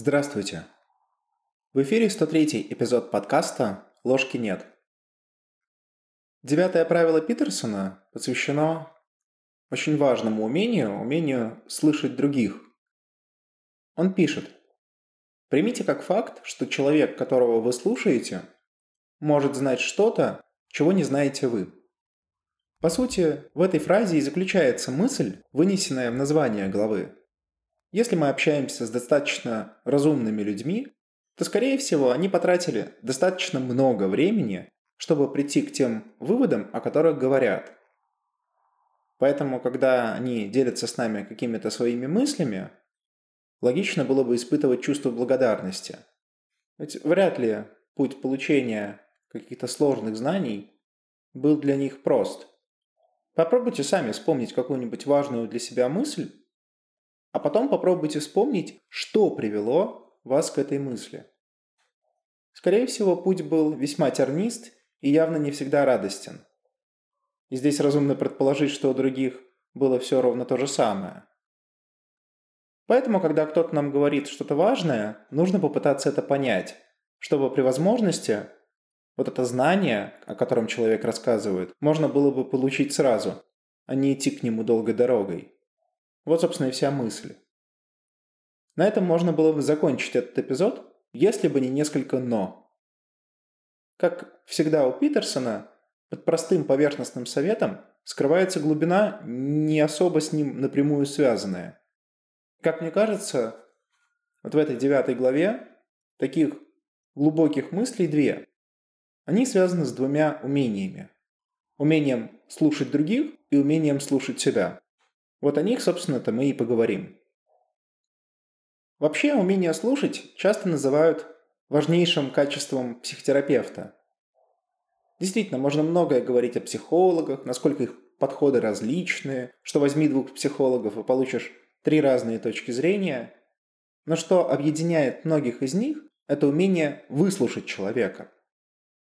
Здравствуйте. В эфире 103 эпизод подкаста «Ложки нет». Девятое правило Питерсона посвящено очень важному умению, умению слышать других. Он пишет, примите как факт, что человек, которого вы слушаете, может знать что-то, чего не знаете вы. По сути, в этой фразе и заключается мысль, вынесенная в название главы. Если мы общаемся с достаточно разумными людьми, то, скорее всего, они потратили достаточно много времени, чтобы прийти к тем выводам, о которых говорят. Поэтому, когда они делятся с нами какими-то своими мыслями, логично было бы испытывать чувство благодарности. Ведь вряд ли путь получения каких-то сложных знаний был для них прост. Попробуйте сами вспомнить какую-нибудь важную для себя мысль, а потом попробуйте вспомнить, что привело вас к этой мысли. Скорее всего, путь был весьма тернист и явно не всегда радостен. И здесь разумно предположить, что у других было все ровно то же самое. Поэтому, когда кто-то нам говорит что-то важное, нужно попытаться это понять, чтобы при возможности вот это знание, о котором человек рассказывает, можно было бы получить сразу, а не идти к нему долгой дорогой. Вот, собственно, и вся мысль. На этом можно было бы закончить этот эпизод, если бы не несколько «но». Как всегда у Питерсона, под простым поверхностным советом скрывается глубина, не особо с ним напрямую связанная. Как мне кажется, вот в этой девятой главе таких глубоких мыслей две. Они связаны с двумя умениями. Умением слушать других и умением слушать себя. Вот о них, собственно-то, мы и поговорим. Вообще, умение слушать часто называют важнейшим качеством психотерапевта. Действительно, можно многое говорить о психологах, насколько их подходы различные, что возьми двух психологов и получишь три разные точки зрения. Но что объединяет многих из них, это умение выслушать человека.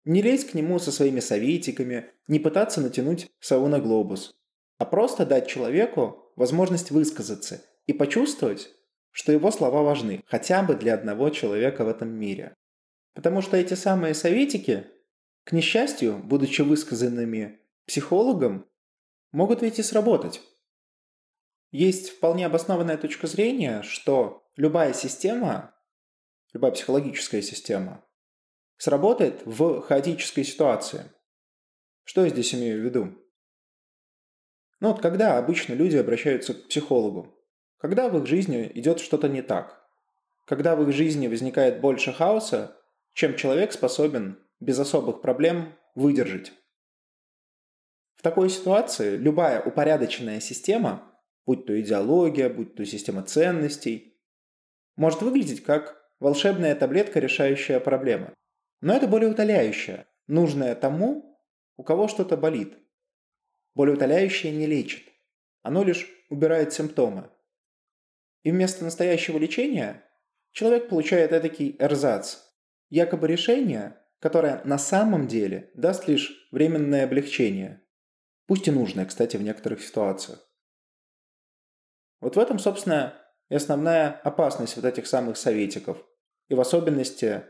Не лезть к нему со своими советиками, не пытаться натянуть сову на глобус а просто дать человеку возможность высказаться и почувствовать, что его слова важны, хотя бы для одного человека в этом мире. Потому что эти самые советики, к несчастью, будучи высказанными психологом, могут ведь и сработать. Есть вполне обоснованная точка зрения, что любая система, любая психологическая система, сработает в хаотической ситуации. Что я здесь имею в виду? Ну вот когда обычно люди обращаются к психологу? Когда в их жизни идет что-то не так? Когда в их жизни возникает больше хаоса, чем человек способен без особых проблем выдержать? В такой ситуации любая упорядоченная система, будь то идеология, будь то система ценностей, может выглядеть как волшебная таблетка, решающая проблемы. Но это более утоляющая, нужная тому, у кого что-то болит – Болеутоляющее не лечит. Оно лишь убирает симптомы. И вместо настоящего лечения человек получает эдакий эрзац, якобы решение, которое на самом деле даст лишь временное облегчение. Пусть и нужное, кстати, в некоторых ситуациях. Вот в этом, собственно, и основная опасность вот этих самых советиков. И в особенности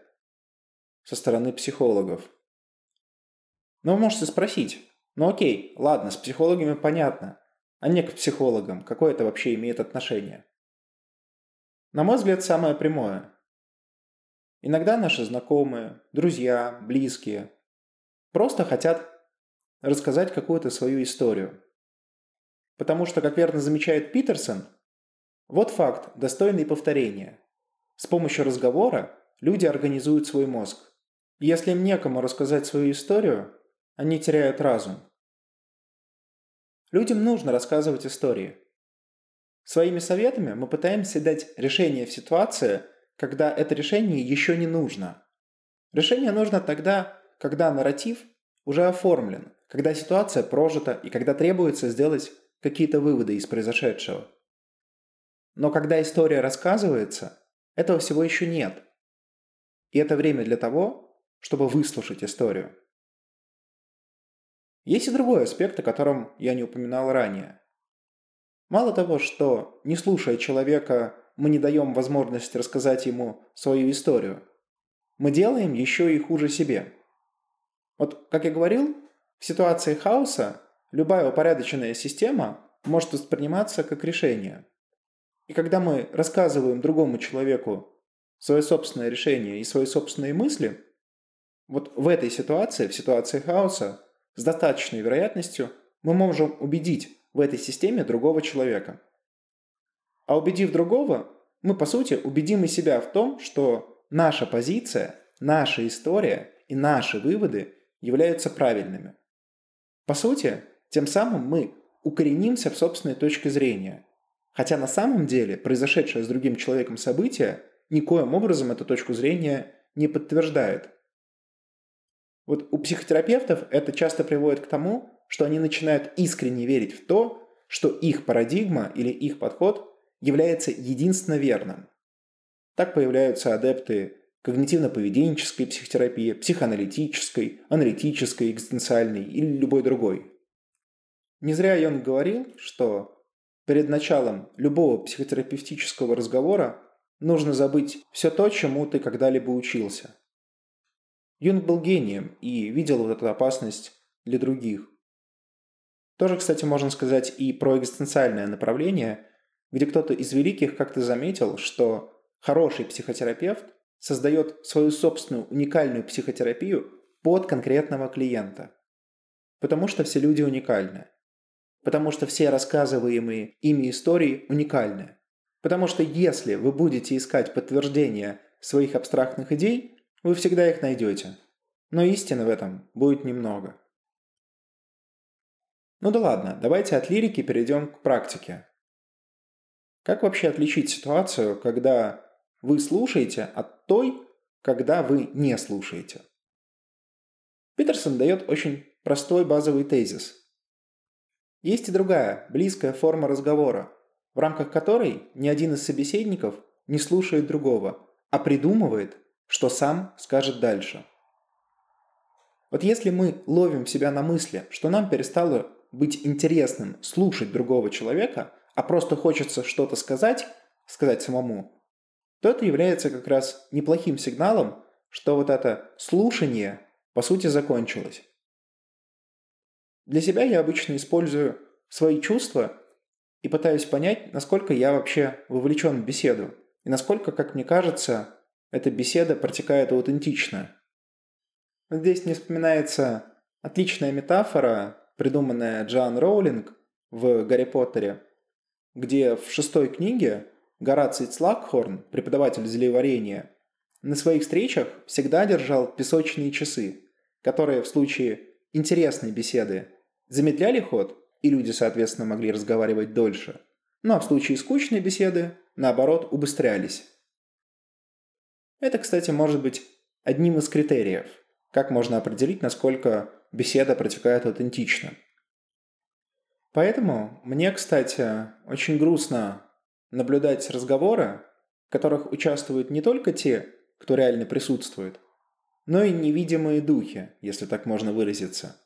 со стороны психологов. Но вы можете спросить, ну окей, ладно, с психологами понятно. А не к психологам. Какое это вообще имеет отношение? На мой взгляд, самое прямое. Иногда наши знакомые, друзья, близкие просто хотят рассказать какую-то свою историю. Потому что, как верно замечает Питерсон, вот факт, достойный повторения. С помощью разговора люди организуют свой мозг. если им некому рассказать свою историю, они теряют разум. Людям нужно рассказывать истории. Своими советами мы пытаемся дать решение в ситуации, когда это решение еще не нужно. Решение нужно тогда, когда нарратив уже оформлен, когда ситуация прожита и когда требуется сделать какие-то выводы из произошедшего. Но когда история рассказывается, этого всего еще нет. И это время для того, чтобы выслушать историю. Есть и другой аспект, о котором я не упоминал ранее. Мало того, что, не слушая человека, мы не даем возможности рассказать ему свою историю, мы делаем еще и хуже себе. Вот, как я говорил, в ситуации хаоса любая упорядоченная система может восприниматься как решение. И когда мы рассказываем другому человеку свое собственное решение и свои собственные мысли, вот в этой ситуации, в ситуации хаоса, с достаточной вероятностью мы можем убедить в этой системе другого человека. А убедив другого, мы, по сути, убедим и себя в том, что наша позиция, наша история и наши выводы являются правильными. По сути, тем самым мы укоренимся в собственной точке зрения. Хотя на самом деле произошедшее с другим человеком событие никоим образом эту точку зрения не подтверждает. Вот у психотерапевтов это часто приводит к тому, что они начинают искренне верить в то, что их парадигма или их подход является единственно верным. Так появляются адепты когнитивно-поведенческой психотерапии, психоаналитической, аналитической, экзистенциальной или любой другой. Не зря Йонг говорил, что перед началом любого психотерапевтического разговора нужно забыть все то, чему ты когда-либо учился. Юнг был гением и видел вот эту опасность для других. Тоже, кстати, можно сказать и про экзистенциальное направление, где кто-то из великих как-то заметил, что хороший психотерапевт создает свою собственную уникальную психотерапию под конкретного клиента. Потому что все люди уникальны. Потому что все рассказываемые ими истории уникальны. Потому что если вы будете искать подтверждение своих абстрактных идей, вы всегда их найдете. Но истины в этом будет немного. Ну да ладно, давайте от лирики перейдем к практике. Как вообще отличить ситуацию, когда вы слушаете, от той, когда вы не слушаете? Питерсон дает очень простой базовый тезис. Есть и другая, близкая форма разговора, в рамках которой ни один из собеседников не слушает другого, а придумывает, что сам скажет дальше. Вот если мы ловим себя на мысли, что нам перестало быть интересным слушать другого человека, а просто хочется что-то сказать, сказать самому, то это является как раз неплохим сигналом, что вот это слушание по сути закончилось. Для себя я обычно использую свои чувства и пытаюсь понять, насколько я вообще вовлечен в беседу, и насколько, как мне кажется, эта беседа протекает аутентично. Здесь не вспоминается отличная метафора, придуманная Джоан Роулинг в «Гарри Поттере», где в шестой книге Гораций Цлакхорн, преподаватель зелеварения, на своих встречах всегда держал песочные часы, которые в случае интересной беседы замедляли ход, и люди, соответственно, могли разговаривать дольше, ну а в случае скучной беседы, наоборот, убыстрялись. Это, кстати, может быть одним из критериев, как можно определить, насколько беседа протекает аутентично. Поэтому мне, кстати, очень грустно наблюдать разговоры, в которых участвуют не только те, кто реально присутствует, но и невидимые духи, если так можно выразиться.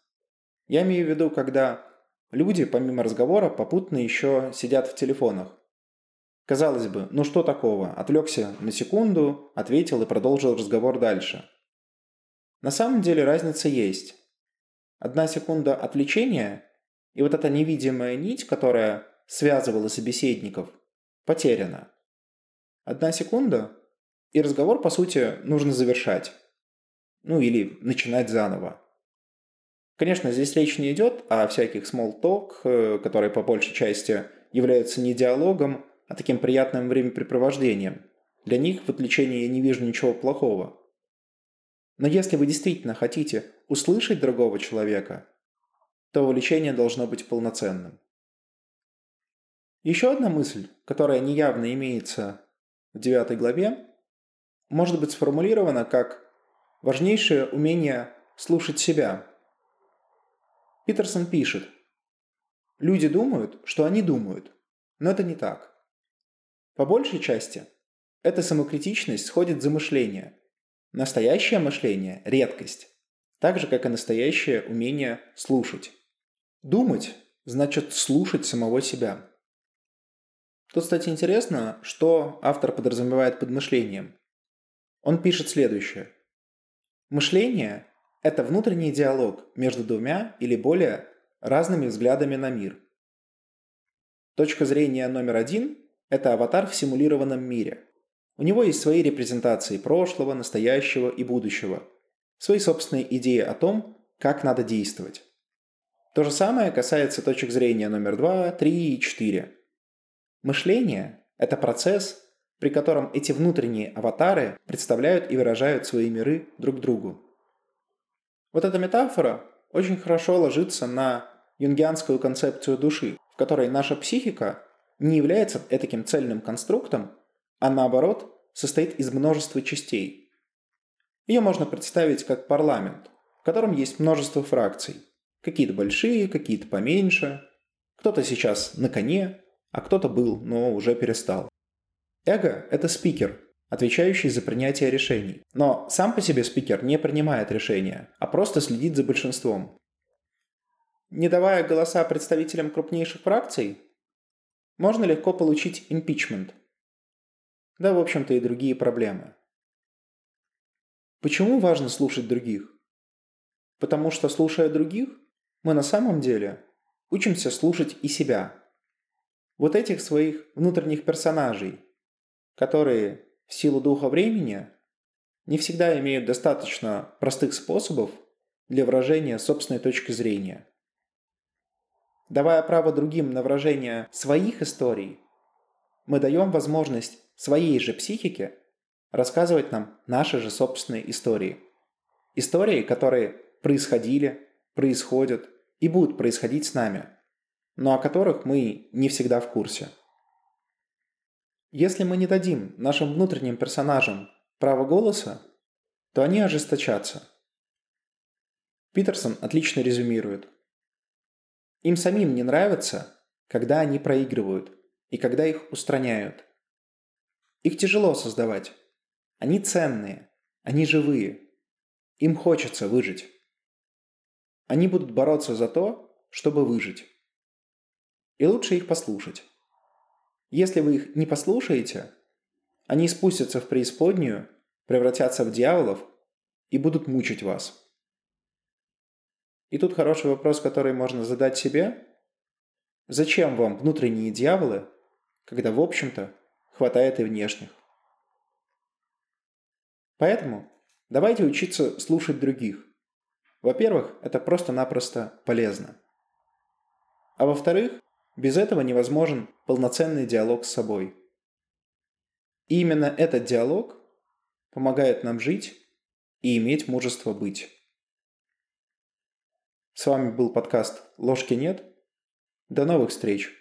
Я имею в виду, когда люди, помимо разговора, попутно еще сидят в телефонах. Казалось бы, ну что такого? Отвлекся на секунду, ответил и продолжил разговор дальше. На самом деле разница есть. Одна секунда отвлечения и вот эта невидимая нить, которая связывала собеседников, потеряна. Одна секунда, и разговор, по сути, нужно завершать. Ну или начинать заново. Конечно, здесь речь не идет о всяких small talk, э, которые по большей части являются не диалогом, а таким приятным времяпрепровождением. Для них в отвлечении я не вижу ничего плохого. Но если вы действительно хотите услышать другого человека, то увлечение должно быть полноценным. Еще одна мысль, которая неявно имеется в девятой главе, может быть сформулирована как важнейшее умение слушать себя. Питерсон пишет, люди думают, что они думают, но это не так. По большей части эта самокритичность сходит за мышление. Настоящее мышление – редкость, так же, как и настоящее умение слушать. Думать – значит слушать самого себя. Тут, кстати, интересно, что автор подразумевает под мышлением. Он пишет следующее. Мышление – это внутренний диалог между двумя или более разными взглядами на мир. Точка зрения номер один – это аватар в симулированном мире. У него есть свои репрезентации прошлого, настоящего и будущего, свои собственные идеи о том, как надо действовать. То же самое касается точек зрения номер два, три и четыре. Мышление – это процесс, при котором эти внутренние аватары представляют и выражают свои миры друг другу. Вот эта метафора очень хорошо ложится на юнгианскую концепцию души, в которой наша психика не является таким цельным конструктом, а наоборот состоит из множества частей. Ее можно представить как парламент, в котором есть множество фракций. Какие-то большие, какие-то поменьше. Кто-то сейчас на коне, а кто-то был, но уже перестал. Эго – это спикер, отвечающий за принятие решений. Но сам по себе спикер не принимает решения, а просто следит за большинством. Не давая голоса представителям крупнейших фракций, можно легко получить импичмент. Да, в общем-то, и другие проблемы. Почему важно слушать других? Потому что, слушая других, мы на самом деле учимся слушать и себя – вот этих своих внутренних персонажей, которые в силу духа времени не всегда имеют достаточно простых способов для выражения собственной точки зрения. Давая право другим на выражение своих историй, мы даем возможность своей же психике рассказывать нам наши же собственные истории. Истории, которые происходили, происходят и будут происходить с нами – но о которых мы не всегда в курсе. Если мы не дадим нашим внутренним персонажам право голоса, то они ожесточатся. Питерсон отлично резюмирует. Им самим не нравится, когда они проигрывают и когда их устраняют. Их тяжело создавать. Они ценные, они живые. Им хочется выжить. Они будут бороться за то, чтобы выжить и лучше их послушать. Если вы их не послушаете, они спустятся в преисподнюю, превратятся в дьяволов и будут мучить вас. И тут хороший вопрос, который можно задать себе. Зачем вам внутренние дьяволы, когда, в общем-то, хватает и внешних? Поэтому давайте учиться слушать других. Во-первых, это просто-напросто полезно. А во-вторых, без этого невозможен полноценный диалог с собой. И именно этот диалог помогает нам жить и иметь мужество быть. С вами был подкаст «Ложки нет». До новых встреч!